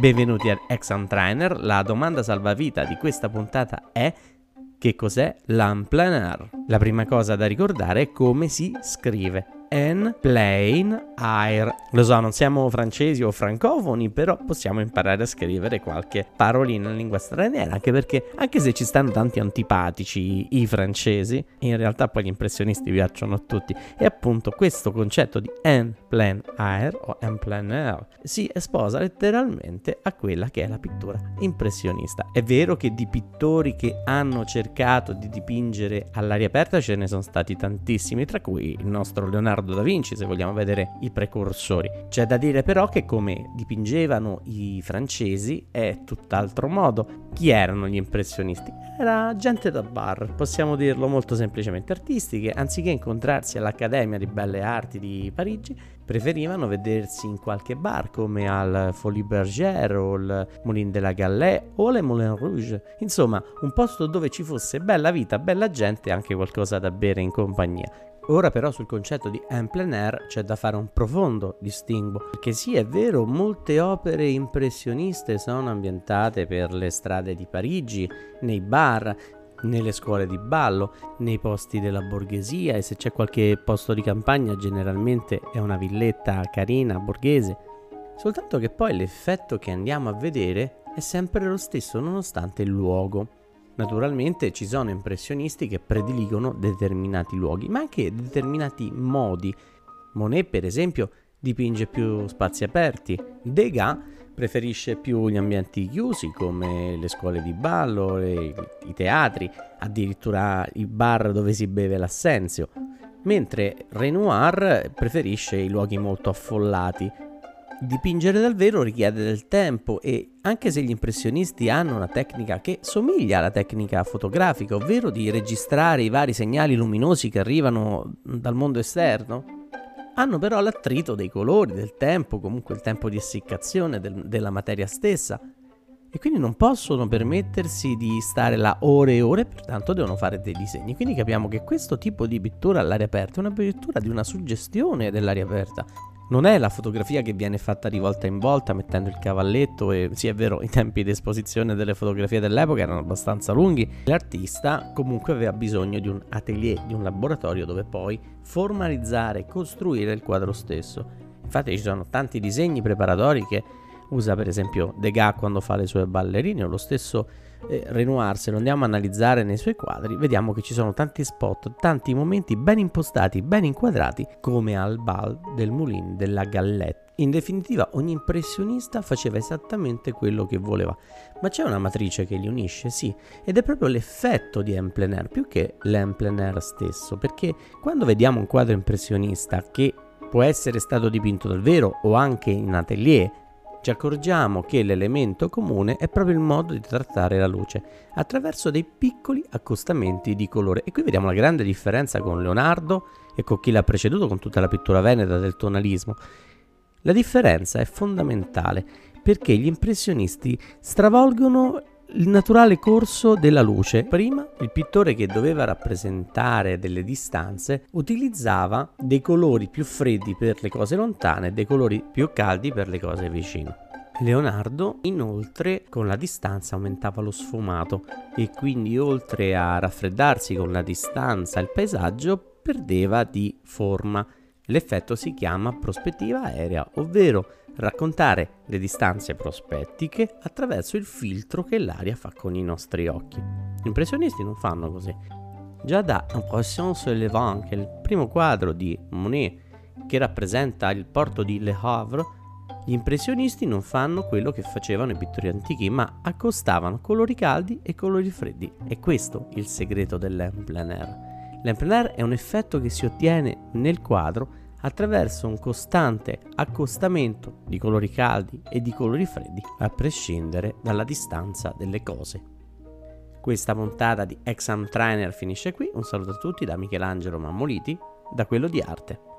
Benvenuti ad Exam Trainer. La domanda salvavita di questa puntata è che cos'è l'unplanar? La prima cosa da ricordare è come si scrive en plain air. Lo so, non siamo francesi o francofoni, però possiamo imparare a scrivere qualche parolina in lingua straniera, anche perché, anche se ci stanno tanti antipatici i francesi, in realtà poi gli impressionisti piacciono a tutti. E appunto questo concetto di en plein air o en plein air si sposa letteralmente a quella che è la pittura impressionista. È vero che di pittori che hanno cercato di dipingere all'aria aperta ce ne sono stati tantissimi, tra cui il nostro Leonardo Leonardo da Vinci, se vogliamo vedere i precursori. C'è da dire però che come dipingevano i francesi è tutt'altro modo. Chi erano gli impressionisti? Era gente da bar, possiamo dirlo molto semplicemente, artisti che anziché incontrarsi all'Accademia di Belle Arti di Parigi, preferivano vedersi in qualche bar come al Folie Bergère o il Moulin de la Galette o le Moulin Rouge. Insomma, un posto dove ci fosse bella vita, bella gente e anche qualcosa da bere in compagnia. Ora però sul concetto di en plein air c'è da fare un profondo distinguo, perché sì è vero, molte opere impressioniste sono ambientate per le strade di Parigi, nei bar, nelle scuole di ballo, nei posti della borghesia e se c'è qualche posto di campagna generalmente è una villetta carina, borghese. Soltanto che poi l'effetto che andiamo a vedere è sempre lo stesso nonostante il luogo. Naturalmente ci sono impressionisti che prediligono determinati luoghi, ma anche determinati modi. Monet, per esempio, dipinge più spazi aperti. Degas preferisce più gli ambienti chiusi come le scuole di ballo, le, i teatri, addirittura i bar dove si beve l'assenzio. Mentre Renoir preferisce i luoghi molto affollati, Dipingere dal vero richiede del tempo e anche se gli impressionisti hanno una tecnica che somiglia alla tecnica fotografica, ovvero di registrare i vari segnali luminosi che arrivano dal mondo esterno, hanno però l'attrito dei colori, del tempo, comunque il tempo di essiccazione del, della materia stessa e quindi non possono permettersi di stare là ore e ore, pertanto devono fare dei disegni. Quindi capiamo che questo tipo di pittura all'aria aperta è una pittura di una suggestione dell'aria aperta non è la fotografia che viene fatta di volta in volta mettendo il cavalletto e sì è vero i tempi di esposizione delle fotografie dell'epoca erano abbastanza lunghi. L'artista comunque aveva bisogno di un atelier di un laboratorio dove poi formalizzare e costruire il quadro stesso. Infatti ci sono tanti disegni preparatori che usa per esempio Degas quando fa le sue ballerine o lo stesso eh, Renoir, se lo andiamo a analizzare nei suoi quadri, vediamo che ci sono tanti spot, tanti momenti ben impostati, ben inquadrati, come al bal del Moulin della Gallette. In definitiva, ogni impressionista faceva esattamente quello che voleva, ma c'è una matrice che li unisce, sì, ed è proprio l'effetto di en plein air più che l'en plein air stesso, perché quando vediamo un quadro impressionista che può essere stato dipinto dal vero o anche in atelier ci accorgiamo che l'elemento comune è proprio il modo di trattare la luce, attraverso dei piccoli accostamenti di colore. E qui vediamo la grande differenza con Leonardo e con chi l'ha preceduto, con tutta la pittura veneta del tonalismo. La differenza è fondamentale perché gli impressionisti stravolgono il naturale corso della luce. Prima il pittore che doveva rappresentare delle distanze utilizzava dei colori più freddi per le cose lontane e dei colori più caldi per le cose vicine. Leonardo inoltre con la distanza aumentava lo sfumato e quindi oltre a raffreddarsi con la distanza il paesaggio perdeva di forma. L'effetto si chiama prospettiva aerea, ovvero raccontare le distanze prospettiche attraverso il filtro che l'aria fa con i nostri occhi. Gli impressionisti non fanno così. Già da Impression sur le Vent, che è il primo quadro di Monet che rappresenta il porto di Le Havre, gli impressionisti non fanno quello che facevano i pittori antichi, ma accostavano colori caldi e colori freddi. È questo il segreto dell'emplenaire. L'emplenaire è un effetto che si ottiene nel quadro attraverso un costante accostamento di colori caldi e di colori freddi, a prescindere dalla distanza delle cose. Questa puntata di Exam Trainer finisce qui, un saluto a tutti da Michelangelo Mammoliti, da quello di arte.